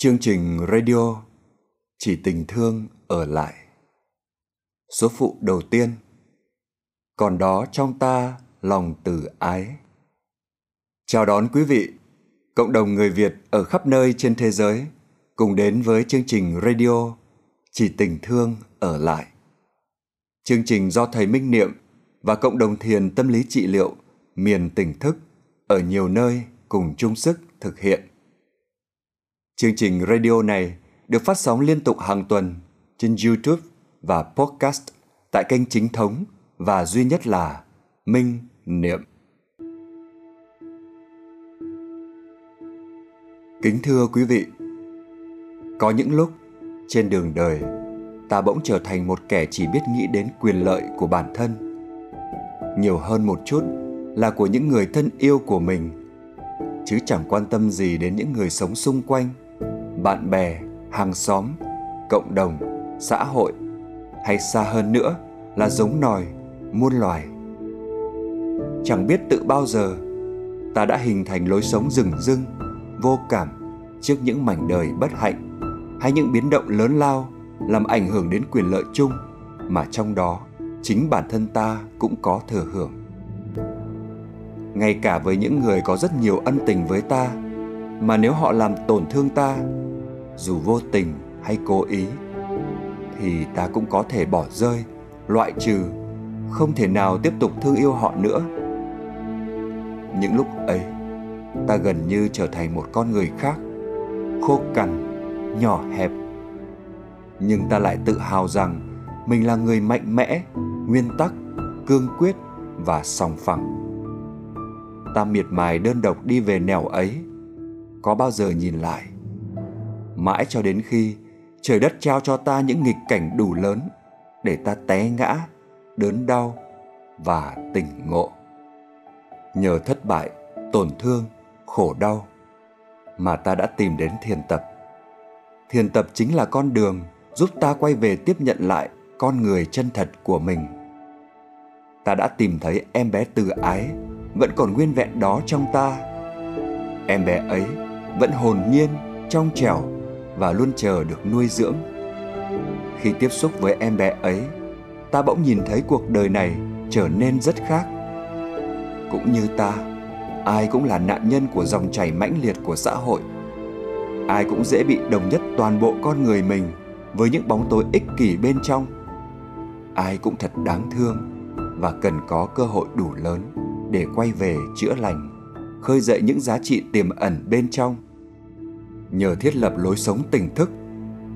Chương trình radio Chỉ tình thương ở lại Số phụ đầu tiên Còn đó trong ta lòng từ ái Chào đón quý vị, cộng đồng người Việt ở khắp nơi trên thế giới cùng đến với chương trình radio Chỉ tình thương ở lại. Chương trình do thầy Minh Niệm và cộng đồng thiền tâm lý trị liệu miền tỉnh thức ở nhiều nơi cùng chung sức thực hiện. Chương trình radio này được phát sóng liên tục hàng tuần trên YouTube và podcast tại kênh chính thống và duy nhất là Minh Niệm. Kính thưa quý vị, có những lúc trên đường đời ta bỗng trở thành một kẻ chỉ biết nghĩ đến quyền lợi của bản thân nhiều hơn một chút là của những người thân yêu của mình chứ chẳng quan tâm gì đến những người sống xung quanh bạn bè, hàng xóm, cộng đồng, xã hội hay xa hơn nữa là giống nòi, muôn loài. Chẳng biết tự bao giờ, ta đã hình thành lối sống rừng rưng, vô cảm trước những mảnh đời bất hạnh hay những biến động lớn lao làm ảnh hưởng đến quyền lợi chung mà trong đó chính bản thân ta cũng có thừa hưởng. Ngay cả với những người có rất nhiều ân tình với ta, mà nếu họ làm tổn thương ta dù vô tình hay cố ý, thì ta cũng có thể bỏ rơi, loại trừ, không thể nào tiếp tục thương yêu họ nữa. Những lúc ấy, ta gần như trở thành một con người khác, khô cằn, nhỏ hẹp. Nhưng ta lại tự hào rằng mình là người mạnh mẽ, nguyên tắc, cương quyết và sòng phẳng. Ta miệt mài đơn độc đi về nẻo ấy, có bao giờ nhìn lại mãi cho đến khi trời đất trao cho ta những nghịch cảnh đủ lớn để ta té ngã, đớn đau và tỉnh ngộ. Nhờ thất bại, tổn thương, khổ đau mà ta đã tìm đến thiền tập. Thiền tập chính là con đường giúp ta quay về tiếp nhận lại con người chân thật của mình. Ta đã tìm thấy em bé từ ái vẫn còn nguyên vẹn đó trong ta. Em bé ấy vẫn hồn nhiên, trong trẻo và luôn chờ được nuôi dưỡng. Khi tiếp xúc với em bé ấy, ta bỗng nhìn thấy cuộc đời này trở nên rất khác. Cũng như ta, ai cũng là nạn nhân của dòng chảy mãnh liệt của xã hội. Ai cũng dễ bị đồng nhất toàn bộ con người mình với những bóng tối ích kỷ bên trong. Ai cũng thật đáng thương và cần có cơ hội đủ lớn để quay về chữa lành, khơi dậy những giá trị tiềm ẩn bên trong nhờ thiết lập lối sống tỉnh thức.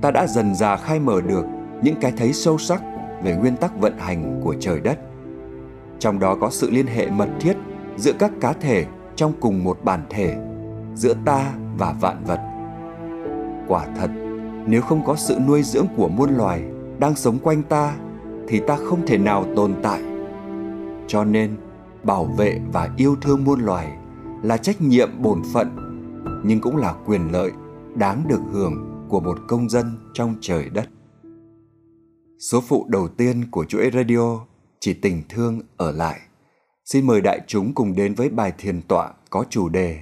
Ta đã dần dà khai mở được những cái thấy sâu sắc về nguyên tắc vận hành của trời đất. Trong đó có sự liên hệ mật thiết giữa các cá thể trong cùng một bản thể, giữa ta và vạn vật. Quả thật, nếu không có sự nuôi dưỡng của muôn loài đang sống quanh ta, thì ta không thể nào tồn tại. Cho nên, bảo vệ và yêu thương muôn loài là trách nhiệm bổn phận, nhưng cũng là quyền lợi đáng được hưởng của một công dân trong trời đất. Số phụ đầu tiên của chuỗi radio chỉ tình thương ở lại. Xin mời đại chúng cùng đến với bài thiền tọa có chủ đề,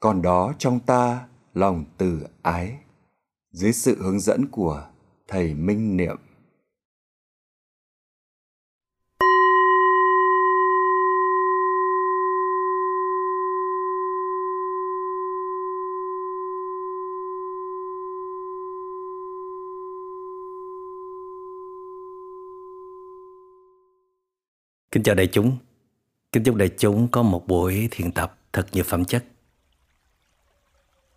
còn đó trong ta, lòng từ ái. Dưới sự hướng dẫn của thầy minh niệm. Kính chào đại chúng. Kính chúc đại chúng có một buổi thiền tập thật nhiều phẩm chất.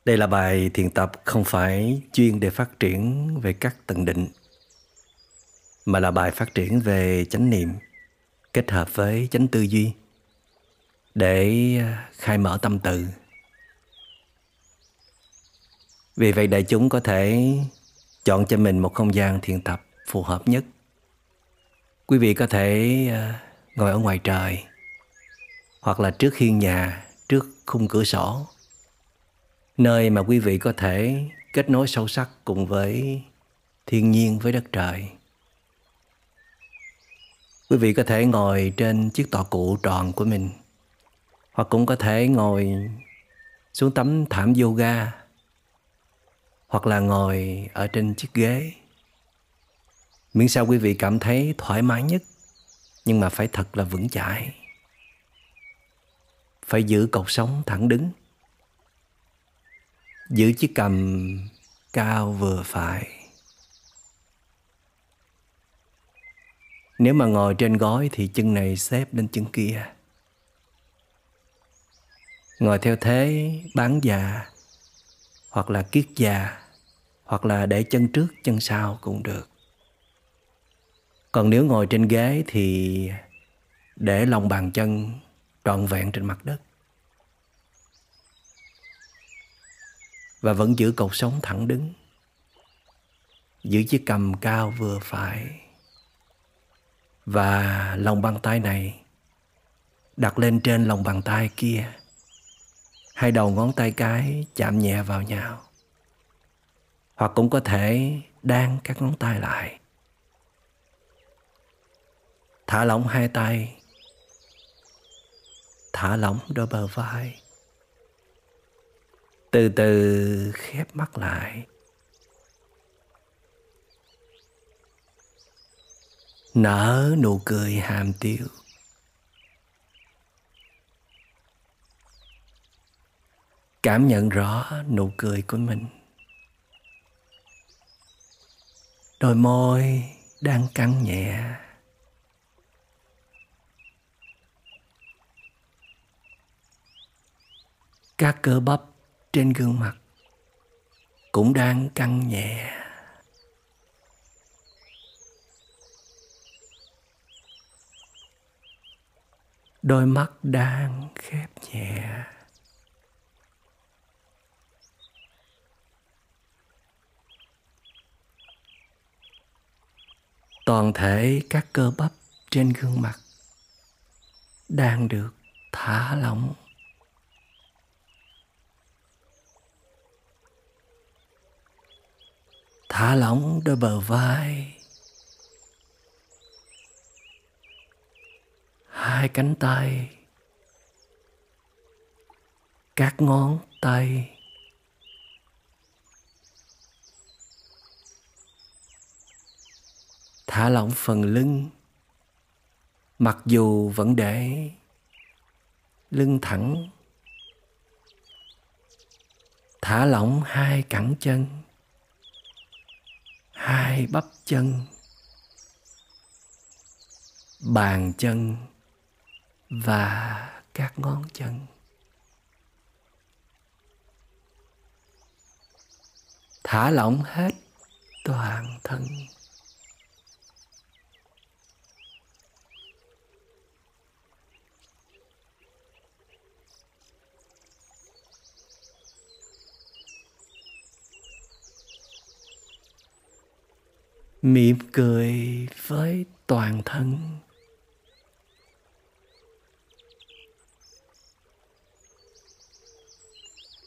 Đây là bài thiền tập không phải chuyên để phát triển về các tầng định, mà là bài phát triển về chánh niệm kết hợp với chánh tư duy để à, khai mở tâm tự. Vì vậy đại chúng có thể chọn cho mình một không gian thiền tập phù hợp nhất. Quý vị có thể à, ngồi ở ngoài trời hoặc là trước hiên nhà, trước khung cửa sổ. Nơi mà quý vị có thể kết nối sâu sắc cùng với thiên nhiên với đất trời. Quý vị có thể ngồi trên chiếc tọa cụ tròn của mình hoặc cũng có thể ngồi xuống tấm thảm yoga hoặc là ngồi ở trên chiếc ghế miễn sao quý vị cảm thấy thoải mái nhất nhưng mà phải thật là vững chãi. Phải giữ cột sống thẳng đứng. Giữ chiếc cầm cao vừa phải. Nếu mà ngồi trên gối thì chân này xếp lên chân kia. Ngồi theo thế bán già, hoặc là kiết già, hoặc là để chân trước, chân sau cũng được còn nếu ngồi trên ghế thì để lòng bàn chân trọn vẹn trên mặt đất. Và vẫn giữ cột sống thẳng đứng giữ chiếc cầm cao vừa phải. Và lòng bàn tay này đặt lên trên lòng bàn tay kia. Hai đầu ngón tay cái chạm nhẹ vào nhau. Hoặc cũng có thể đan các ngón tay lại thả lỏng hai tay. Thả lỏng đôi bờ vai. Từ từ khép mắt lại. Nở nụ cười hàm tiêu cảm nhận rõ nụ cười của mình. Đôi môi đang căng nhẹ. Các cơ bắp trên gương mặt cũng đang căng nhẹ. Đôi mắt đang khép nhẹ. Toàn thể các cơ bắp trên gương mặt đang được thả lỏng. Thả lỏng đôi bờ vai. Hai cánh tay. Các ngón tay. Thả lỏng phần lưng. Mặc dù vẫn để lưng thẳng. Thả lỏng hai cẳng chân hai bắp chân bàn chân và các ngón chân. Thả lỏng hết toàn thân. Mỉm cười với toàn thân.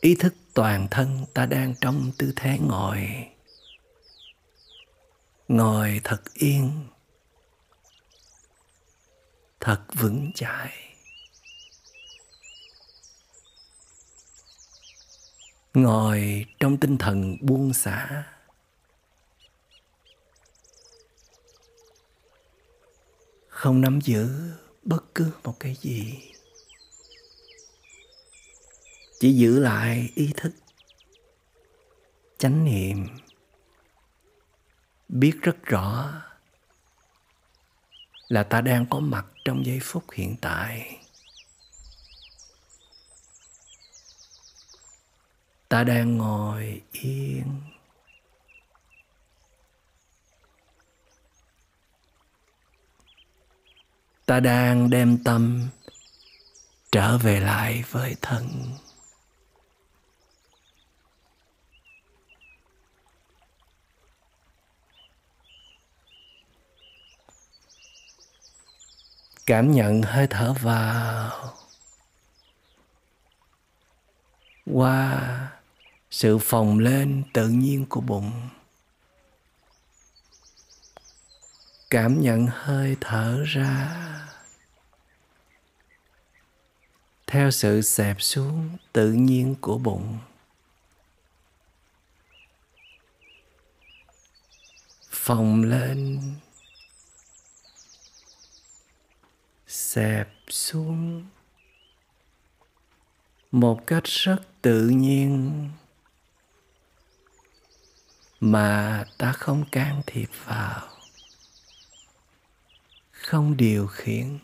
Ý thức toàn thân ta đang trong tư thế ngồi. Ngồi thật yên. Thật vững chãi. Ngồi trong tinh thần buông xả. Không nắm giữ bất cứ một cái gì. Chỉ giữ lại ý thức, chánh niệm, biết rất rõ là ta đang có mặt trong giây phút hiện tại. Ta đang ngồi yên. Ta đang đem tâm trở về lại với thân. Cảm nhận hơi thở vào. Qua sự phồng lên tự nhiên của bụng. Cảm nhận hơi thở ra. Theo sự xẹp xuống tự nhiên của bụng. Phồng lên. Xẹp xuống. Một cách rất tự nhiên. Mà ta không can thiệp vào. Không điều khiển.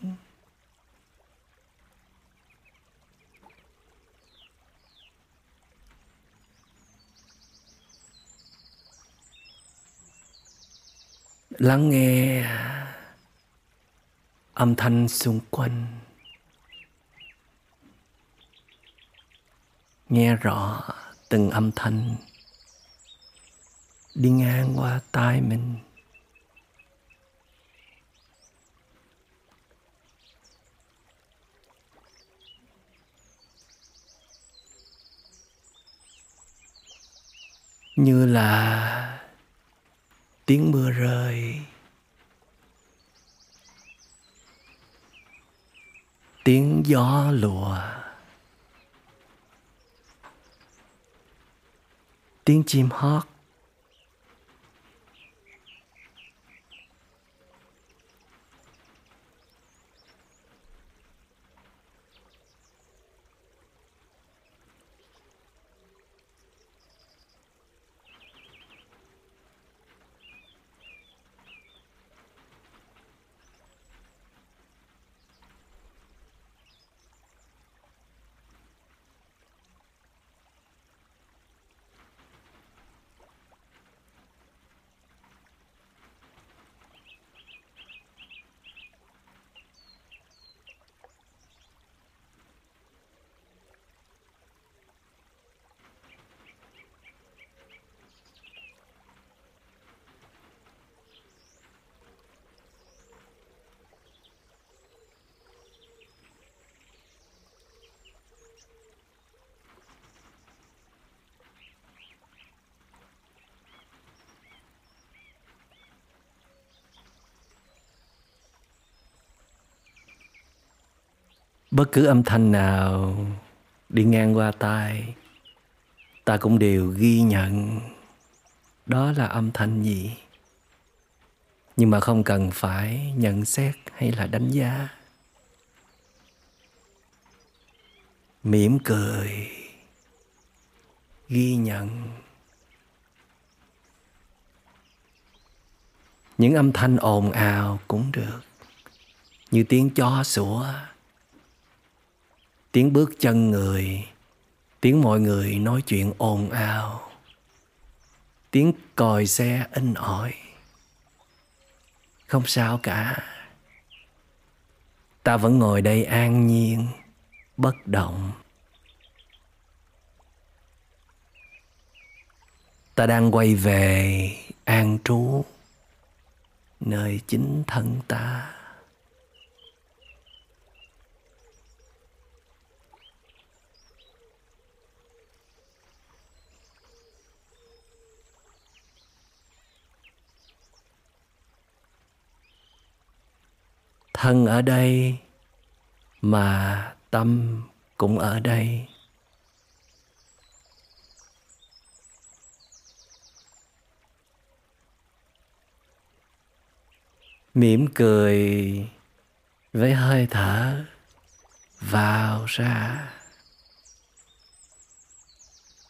Lắng nghe âm thanh xung quanh. Nghe rõ từng âm thanh. Đi ngang qua tai mình. Như là tiếng mưa rơi. Tiếng gió lùa. Tiếng chim hót bất cứ âm thanh nào đi ngang qua tai, ta cũng đều ghi nhận đó là âm thanh gì. Nhưng mà không cần phải nhận xét hay là đánh giá. Mỉm cười, ghi nhận. Những âm thanh ồn ào cũng được, như tiếng chó sủa tiếng bước chân người, tiếng mọi người nói chuyện ồn ào, tiếng còi xe in ỏi. Không sao cả. Ta vẫn ngồi đây an nhiên, bất động. Ta đang quay về an trú, nơi chính thân ta. Thân ở đây, mà tâm cũng ở đây. Mỉm cười với hơi thở vào ra.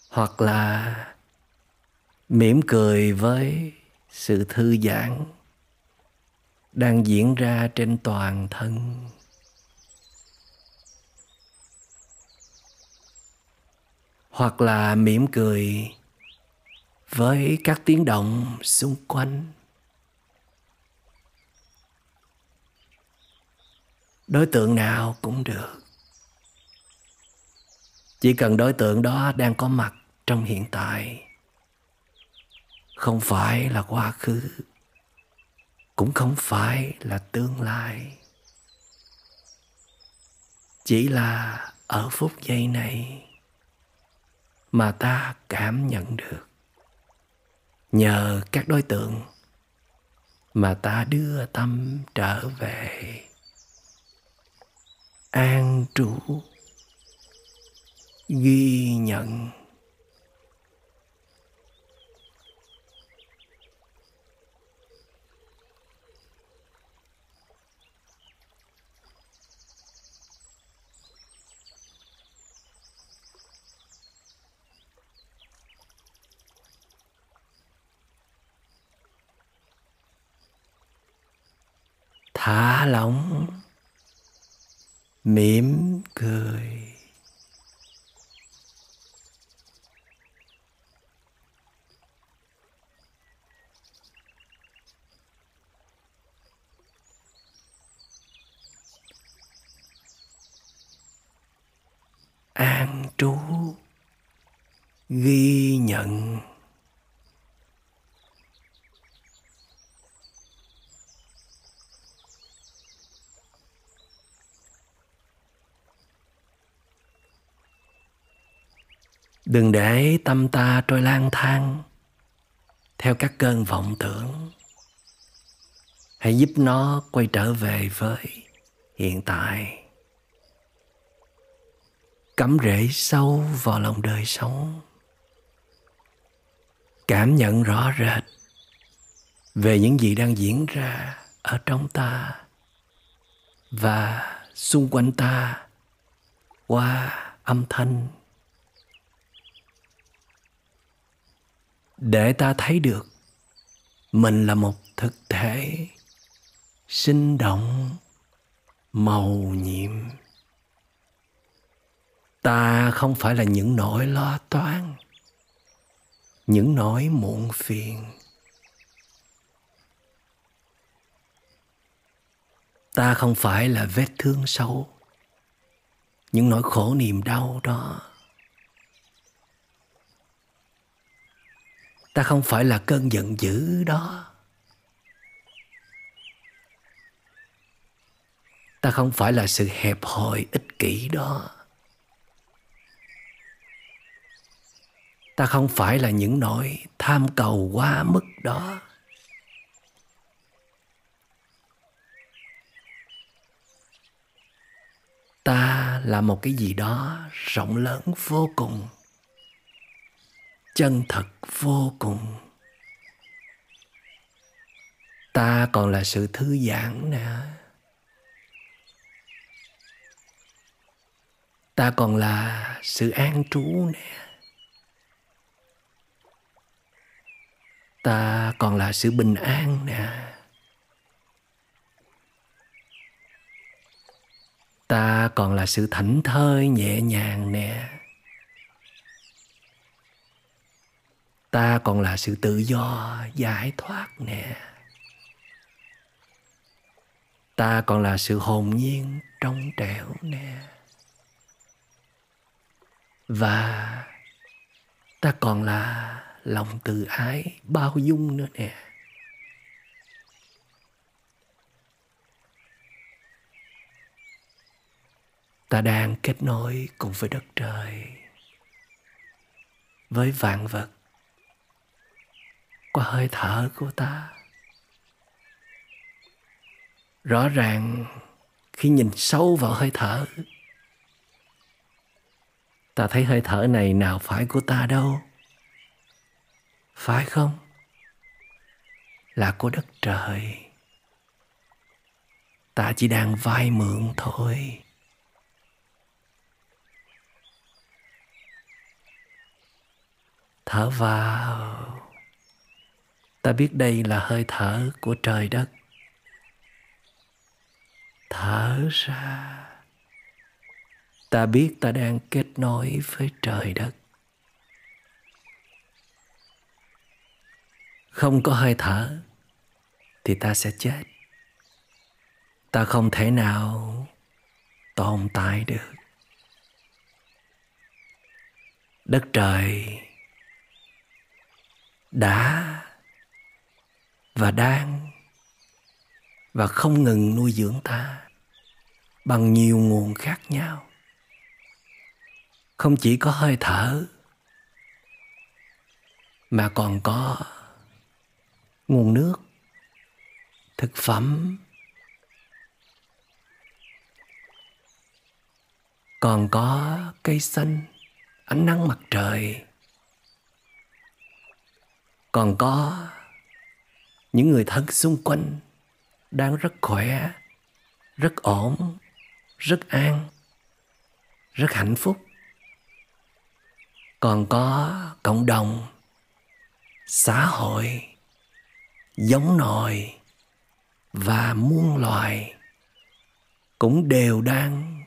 Hoặc là mỉm cười với sự thư giãn đang diễn ra trên toàn thân. Hoặc là mỉm cười với các tiếng động xung quanh. Đối tượng nào cũng được. Chỉ cần đối tượng đó đang có mặt trong hiện tại, không phải là quá khứ cũng không phải là tương lai. Chỉ là ở phút giây này mà ta cảm nhận được. Nhờ các đối tượng mà ta đưa tâm trở về. An trú ghi nhận. Thả lỏng mỉm cười. An trú ghi nhận. Đừng để tâm ta trôi lang thang. Theo các cơn vọng tưởng, hãy giúp nó quay trở về với hiện tại. Cắm rễ sâu vào lòng đời sống. Cảm nhận rõ rệt về những gì đang diễn ra ở trong ta và xung quanh ta qua âm thanh để ta thấy được mình là một thực thể sinh động, màu nhiệm. Ta không phải là những nỗi lo toan, những nỗi muộn phiền. Ta không phải là vết thương sâu, những nỗi khổ niềm đau đó. Ta không phải là cơn giận dữ đó. Ta không phải là sự hẹp hòi ích kỷ đó. Ta không phải là những nỗi tham cầu quá mức đó. Ta là một cái gì đó rộng lớn vô cùng chân thật vô cùng. Ta còn là sự thư giãn nè. Ta còn là sự an trú nè. Ta còn là sự bình an nè. Ta còn là sự thảnh thơi nhẹ nhàng nè. Ta còn là sự tự do, giải thoát nè. Ta còn là sự hồn nhiên trong trẻo nè. Và ta còn là lòng từ ái bao dung nữa nè. Ta đang kết nối cùng với đất trời, với vạn vật qua hơi thở của ta. Rõ ràng, khi nhìn sâu vào hơi thở, ta thấy hơi thở này nào phải của ta đâu. Phải không? Là của đất trời. Ta chỉ đang vay mượn thôi. Thở vào ta biết đây là hơi thở của trời đất. Thở ra. Ta biết ta đang kết nối với trời đất. Không có hơi thở thì ta sẽ chết. Ta không thể nào tồn tại được. Đất trời đã và đang và không ngừng nuôi dưỡng ta bằng nhiều nguồn khác nhau. Không chỉ có hơi thở, mà còn có nguồn nước, thực phẩm, còn có cây xanh, ánh nắng mặt trời, còn có những người thân xung quanh đang rất khỏe, rất ổn, rất an, rất hạnh phúc. Còn có cộng đồng, xã hội giống nòi và muôn loài cũng đều đang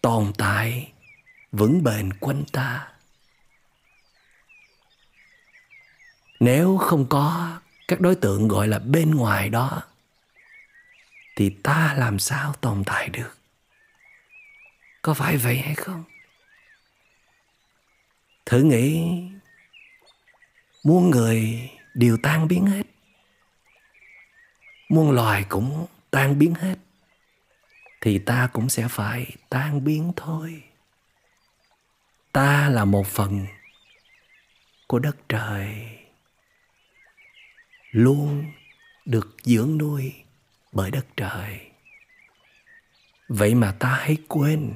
tồn tại, vững bền quanh ta. Nếu không có các đối tượng gọi là bên ngoài đó, thì ta làm sao tồn tại được? Có phải vậy hay không? Thử nghĩ, muôn người đều tan biến hết. Muôn loài cũng tan biến hết, thì ta cũng sẽ phải tan biến thôi. Ta là một phần của đất trời luôn được dưỡng nuôi bởi đất trời. Vậy mà ta hãy quên.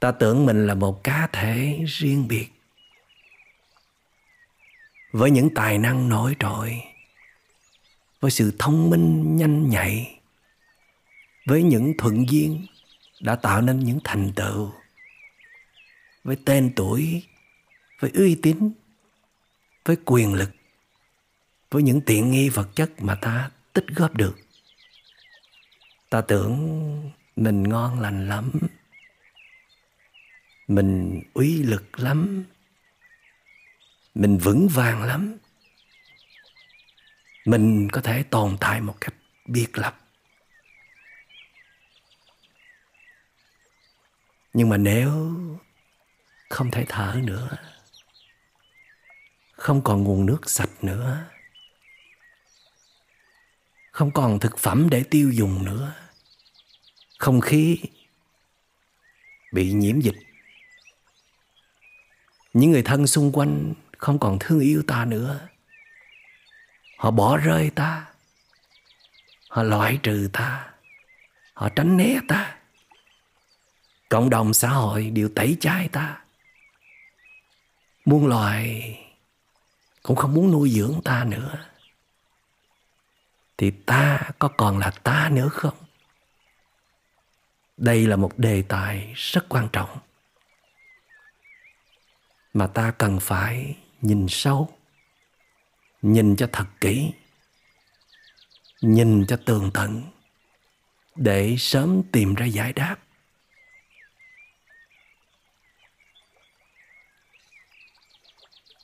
Ta tưởng mình là một cá thể riêng biệt. Với những tài năng nổi trội, với sự thông minh nhanh nhạy, với những thuận duyên đã tạo nên những thành tựu, với tên tuổi, với uy tín, với quyền lực với những tiện nghi vật chất mà ta tích góp được. Ta tưởng mình ngon lành lắm, mình uy lực lắm, mình vững vàng lắm. Mình có thể tồn tại một cách biệt lập. Nhưng mà nếu không thể thở nữa, không còn nguồn nước sạch nữa không còn thực phẩm để tiêu dùng nữa. Không khí bị nhiễm dịch. Những người thân xung quanh không còn thương yêu ta nữa. Họ bỏ rơi ta. Họ loại trừ ta. Họ tránh né ta. Cộng đồng xã hội đều tẩy chay ta. Muôn loài cũng không muốn nuôi dưỡng ta nữa thì ta có còn là ta nữa không? Đây là một đề tài rất quan trọng mà ta cần phải nhìn sâu, nhìn cho thật kỹ, nhìn cho tường tận để sớm tìm ra giải đáp.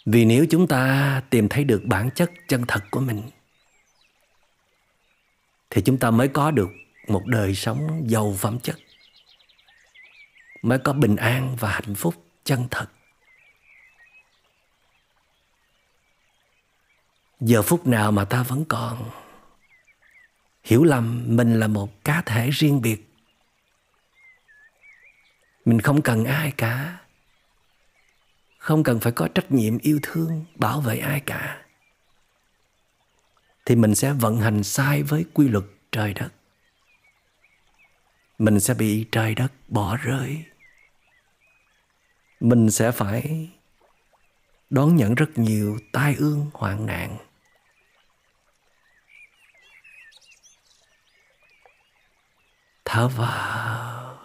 Vì nếu chúng ta tìm thấy được bản chất chân thật của mình thì chúng ta mới có được một đời sống giàu phẩm chất. Mới có bình an và hạnh phúc chân thật. Giờ phút nào mà ta vẫn còn hiểu lầm mình là một cá thể riêng biệt. Mình không cần ai cả. Không cần phải có trách nhiệm yêu thương bảo vệ ai cả thì mình sẽ vận hành sai với quy luật trời đất. Mình sẽ bị trời đất bỏ rơi. Mình sẽ phải đón nhận rất nhiều tai ương hoạn nạn. Thở vào.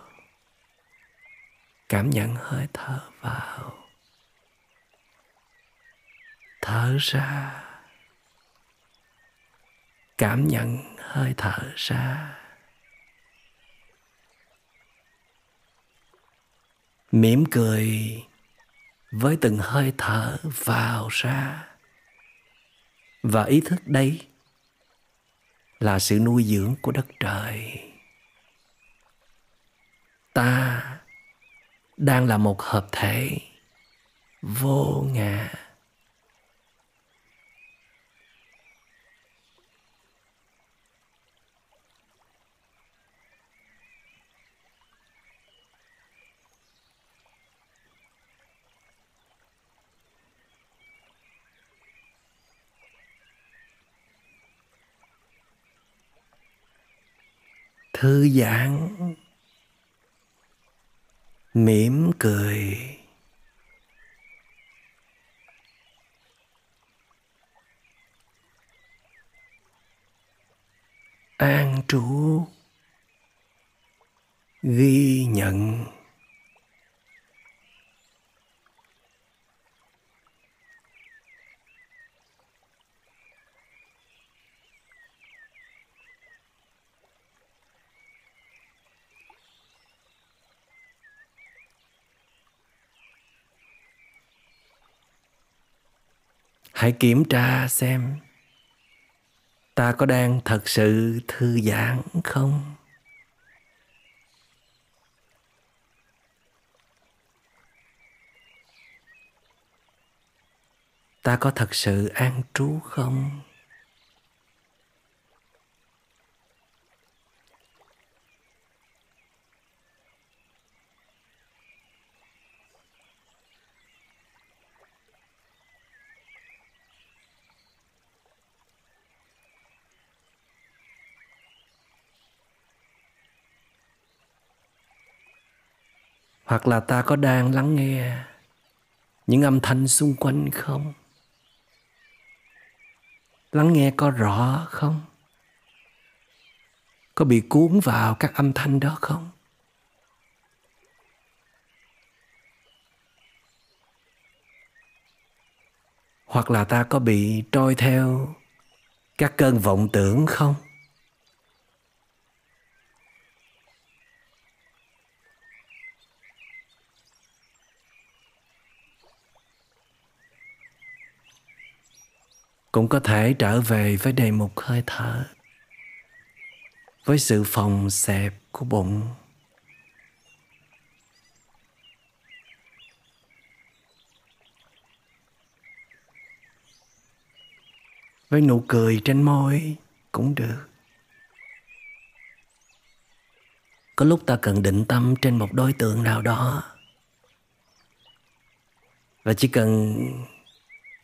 Cảm nhận hơi thở vào. Thở ra cảm nhận hơi thở ra. Mỉm cười với từng hơi thở vào ra. Và ý thức đây là sự nuôi dưỡng của đất trời. Ta đang là một hợp thể vô ngã. Thư giãn mỉm cười. An trú ghi nhận. Hãy kiểm tra xem ta có đang thật sự thư giãn không? Ta có thật sự an trú không? Hoặc là ta có đang lắng nghe những âm thanh xung quanh không? Lắng nghe có rõ không? Có bị cuốn vào các âm thanh đó không? Hoặc là ta có bị trôi theo các cơn vọng tưởng không? Cũng có thể trở về với đề mục hơi thở, với sự phòng xẹp của bụng. Với nụ cười trên môi cũng được. Có lúc ta cần định tâm trên một đối tượng nào đó. Và chỉ cần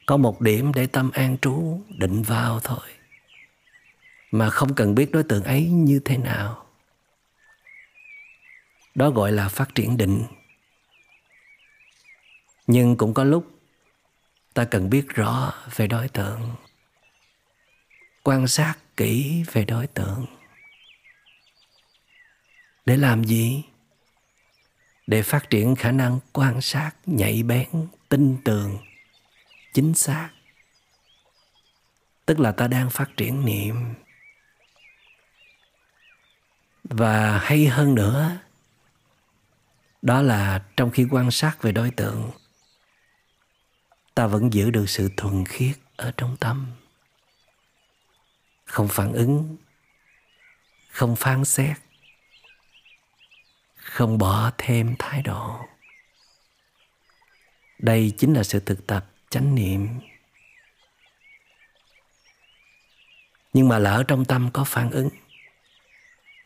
có một điểm để tâm an trú, định vào thôi. Mà không cần biết đối tượng ấy như thế nào. Đó gọi là phát triển định. Nhưng cũng có lúc, ta cần biết rõ về đối tượng. Quan sát kỹ về đối tượng. Để làm gì? Để phát triển khả năng quan sát, nhạy bén tinh tường chính xác. Tức là ta đang phát triển niệm. Và hay hơn nữa, đó là trong khi quan sát về đối tượng, ta vẫn giữ được sự thuần khiết ở trong tâm. Không phản ứng, không phán xét, không bỏ thêm thái độ. Đây chính là sự thực tập chánh niệm. Nhưng mà lỡ trong tâm có phản ứng,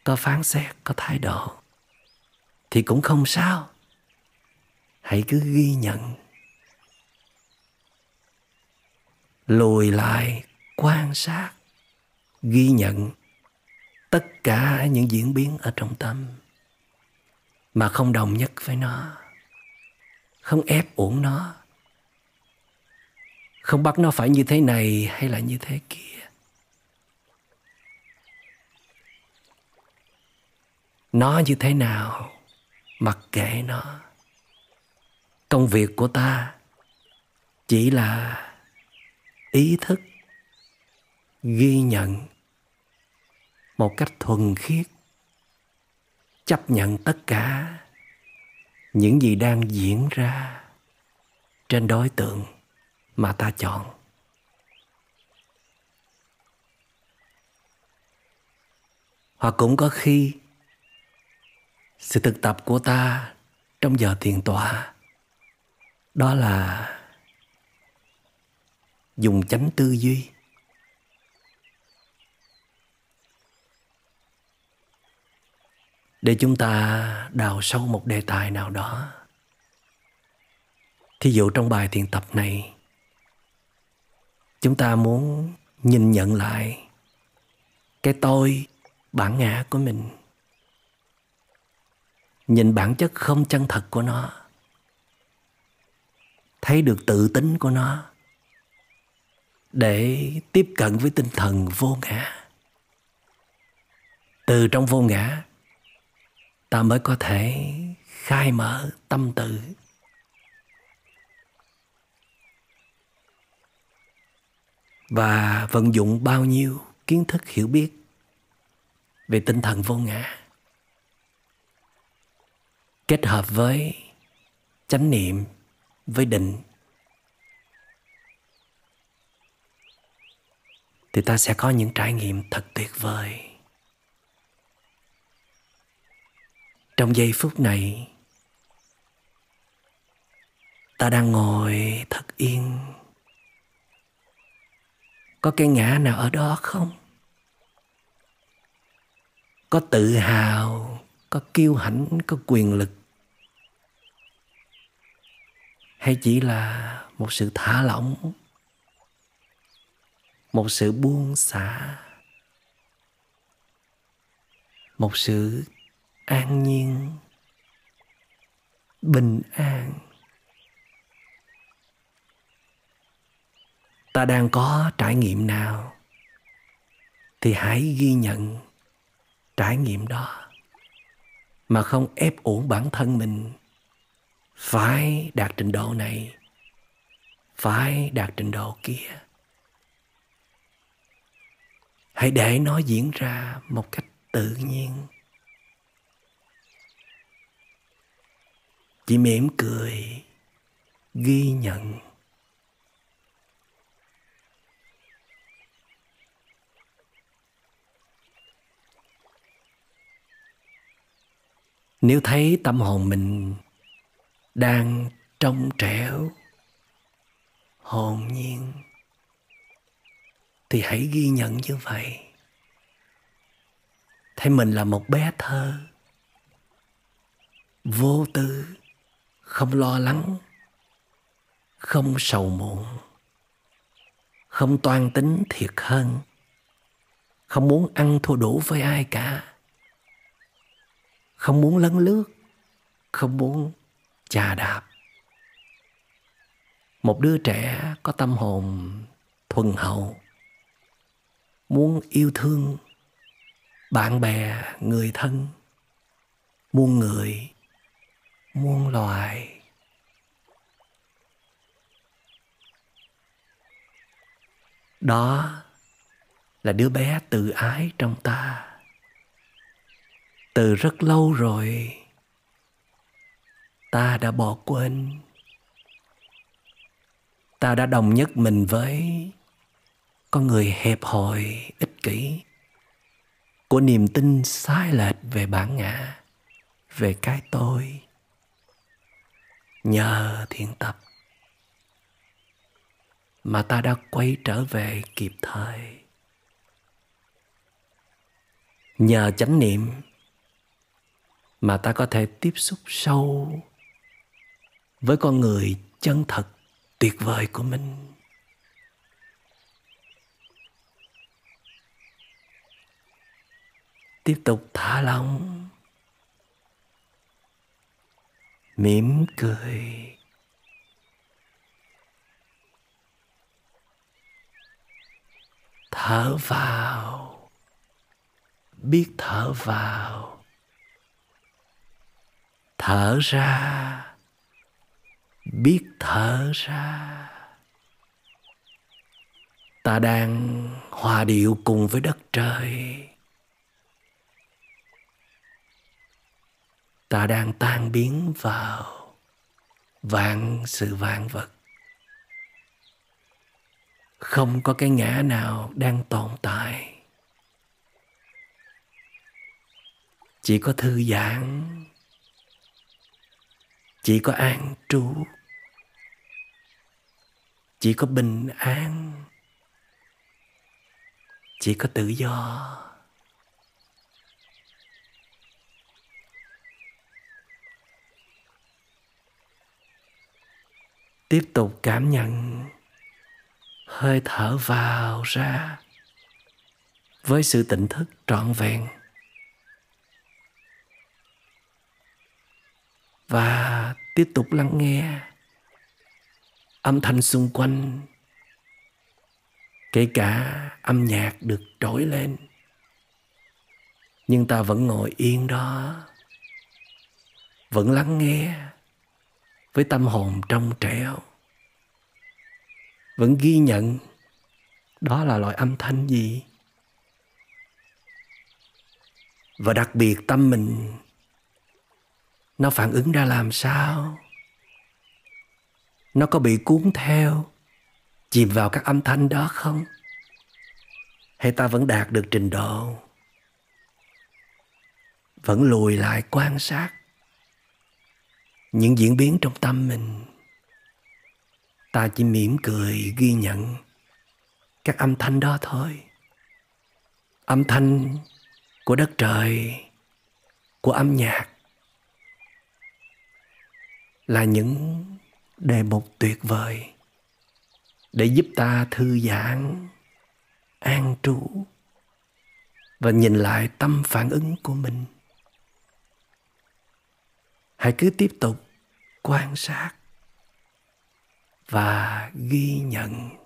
có phán xét, có thái độ, thì cũng không sao. Hãy cứ ghi nhận. Lùi lại, quan sát, ghi nhận tất cả những diễn biến ở trong tâm mà không đồng nhất với nó, không ép uổng nó không bắt nó phải như thế này hay là như thế kia? Nó như thế nào? Mặc kệ nó. Công việc của ta chỉ là ý thức, ghi nhận một cách thuần khiết, chấp nhận tất cả những gì đang diễn ra trên đối tượng mà ta chọn. Hoặc cũng có khi sự thực tập của ta trong giờ thiền tọa, đó là dùng chánh tư duy. Để chúng ta đào sâu một đề tài nào đó, thí dụ trong bài thiền tập này chúng ta muốn nhìn nhận lại cái tôi, bản ngã của mình. Nhìn bản chất không chân thật của nó. Thấy được tự tính của nó. Để tiếp cận với tinh thần vô ngã. Từ trong vô ngã, ta mới có thể khai mở tâm tự và vận dụng bao nhiêu kiến thức hiểu biết về tinh thần vô ngã kết hợp với chánh niệm, với định, thì ta sẽ có những trải nghiệm thật tuyệt vời. Trong giây phút này, ta đang ngồi thật yên có cái ngã nào ở đó không? Có tự hào, có kiêu hãnh, có quyền lực? Hay chỉ là một sự thả lỏng, một sự buông xả? Một sự an nhiên, bình an? Ta đang có trải nghiệm nào? Thì hãy ghi nhận trải nghiệm đó. Mà không ép uổng bản thân mình. Phải đạt trình độ này. Phải đạt trình độ kia. Hãy để nó diễn ra một cách tự nhiên. Chỉ mỉm cười ghi nhận. Nếu thấy tâm hồn mình đang trong trẻo, hồn nhiên, thì hãy ghi nhận như vậy. Thấy mình là một bé thơ, vô tư, không lo lắng, không sầu muộn, không toan tính thiệt hơn, không muốn ăn thua đủ với ai cả không muốn lấn lướt, không muốn chà đạp. Một đứa trẻ có tâm hồn thuần hậu, muốn yêu thương bạn bè, người thân, muôn người, muôn loài. Đó là đứa bé tự ái trong ta từ rất lâu rồi, ta đã bỏ quên. Ta đã đồng nhất mình với con người hẹp hòi ích kỷ. Của niềm tin sai lệch về bản ngã, về cái tôi. Nhờ thiền tập mà ta đã quay trở về kịp thời. Nhờ chánh niệm mà ta có thể tiếp xúc sâu với con người chân thật tuyệt vời của mình. Tiếp tục thả lỏng, mỉm cười. Thở vào, biết thở vào thở ra. Biết thở ra. Ta đang hòa điệu cùng với đất trời. Ta đang tan biến vào vạn sự vạn vật. Không có cái ngã nào đang tồn tại. Chỉ có thư giãn chỉ có an trú. Chỉ có bình an. Chỉ có tự do. Tiếp tục cảm nhận. Hơi thở vào ra. Với sự tỉnh thức trọn vẹn. Và tiếp tục lắng nghe âm thanh xung quanh, kể cả âm nhạc được trỗi lên. Nhưng ta vẫn ngồi yên đó, vẫn lắng nghe với tâm hồn trong trẻo, vẫn ghi nhận đó là loại âm thanh gì. Và đặc biệt tâm mình nó phản ứng ra làm sao? Nó có bị cuốn theo, chìm vào các âm thanh đó không? Hay ta vẫn đạt được trình độ? Vẫn lùi lại quan sát những diễn biến trong tâm mình. Ta chỉ mỉm cười ghi nhận các âm thanh đó thôi. Âm thanh của đất trời, của âm nhạc những đề mục tuyệt vời để giúp ta thư giãn, an trú và nhìn lại tâm phản ứng của mình. Hãy cứ tiếp tục quan sát và ghi nhận.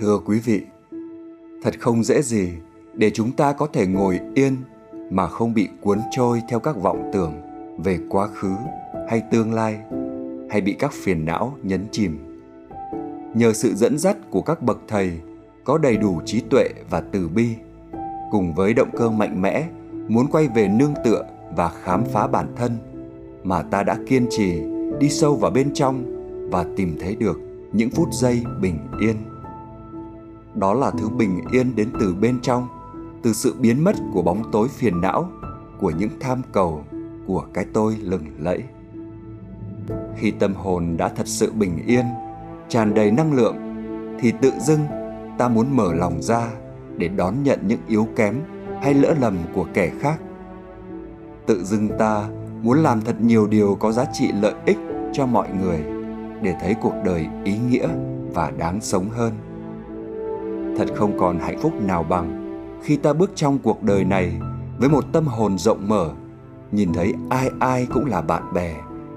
Thưa quý vị, thật không dễ gì để chúng ta có thể ngồi yên mà không bị cuốn trôi theo các vọng tưởng về quá khứ hay tương lai hay bị các phiền não nhấn chìm. Nhờ sự dẫn dắt của các bậc thầy có đầy đủ trí tuệ và từ bi, cùng với động cơ mạnh mẽ muốn quay về nương tựa và khám phá bản thân mà ta đã kiên trì đi sâu vào bên trong và tìm thấy được những phút giây bình yên. Đó là thứ bình yên đến từ bên trong, từ sự biến mất của bóng tối phiền não, của những tham cầu, của cái tôi lừng lẫy. Khi tâm hồn đã thật sự bình yên, tràn đầy năng lượng, thì tự dưng ta muốn mở lòng ra để đón nhận những yếu kém hay lỡ lầm của kẻ khác. Tự dưng ta muốn làm thật nhiều điều có giá trị lợi ích cho mọi người để thấy cuộc đời ý nghĩa và đáng sống hơn thật không còn hạnh phúc nào bằng. Khi ta bước trong cuộc đời này, với một tâm hồn rộng mở, nhìn thấy ai ai cũng là bạn bè,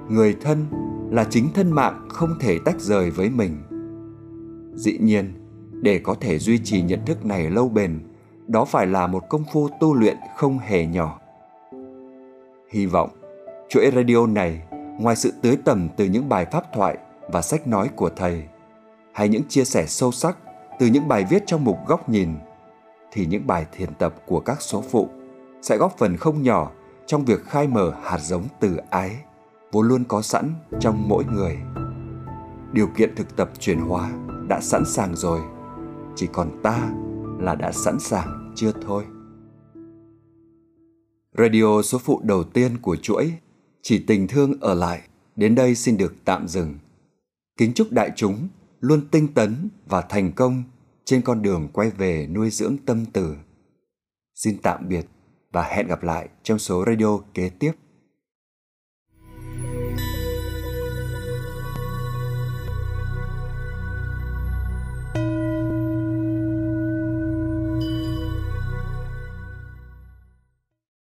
người thân là chính thân mạng không thể tách rời với mình. Dĩ nhiên, để có thể duy trì nhận thức này lâu bền, đó phải là một công phu tu luyện không hề nhỏ. Hy vọng, chuỗi radio này, ngoài sự tưới tầm từ những bài pháp thoại và sách nói của thầy, hay những chia sẻ sâu sắc từ những bài viết trong mục góc nhìn, thì những bài thiền tập của các số phụ sẽ góp phần không nhỏ trong việc khai mở hạt giống từ ái, vốn luôn có sẵn trong mỗi người. Điều kiện thực tập chuyển hóa đã sẵn sàng rồi, chỉ còn ta là đã sẵn sàng chưa thôi. Radio số phụ đầu tiên của chuỗi, chỉ tình thương ở lại, đến đây xin được tạm dừng. Kính chúc đại chúng luôn tinh tấn và thành công trên con đường quay về nuôi dưỡng tâm từ. Xin tạm biệt và hẹn gặp lại trong số radio kế tiếp.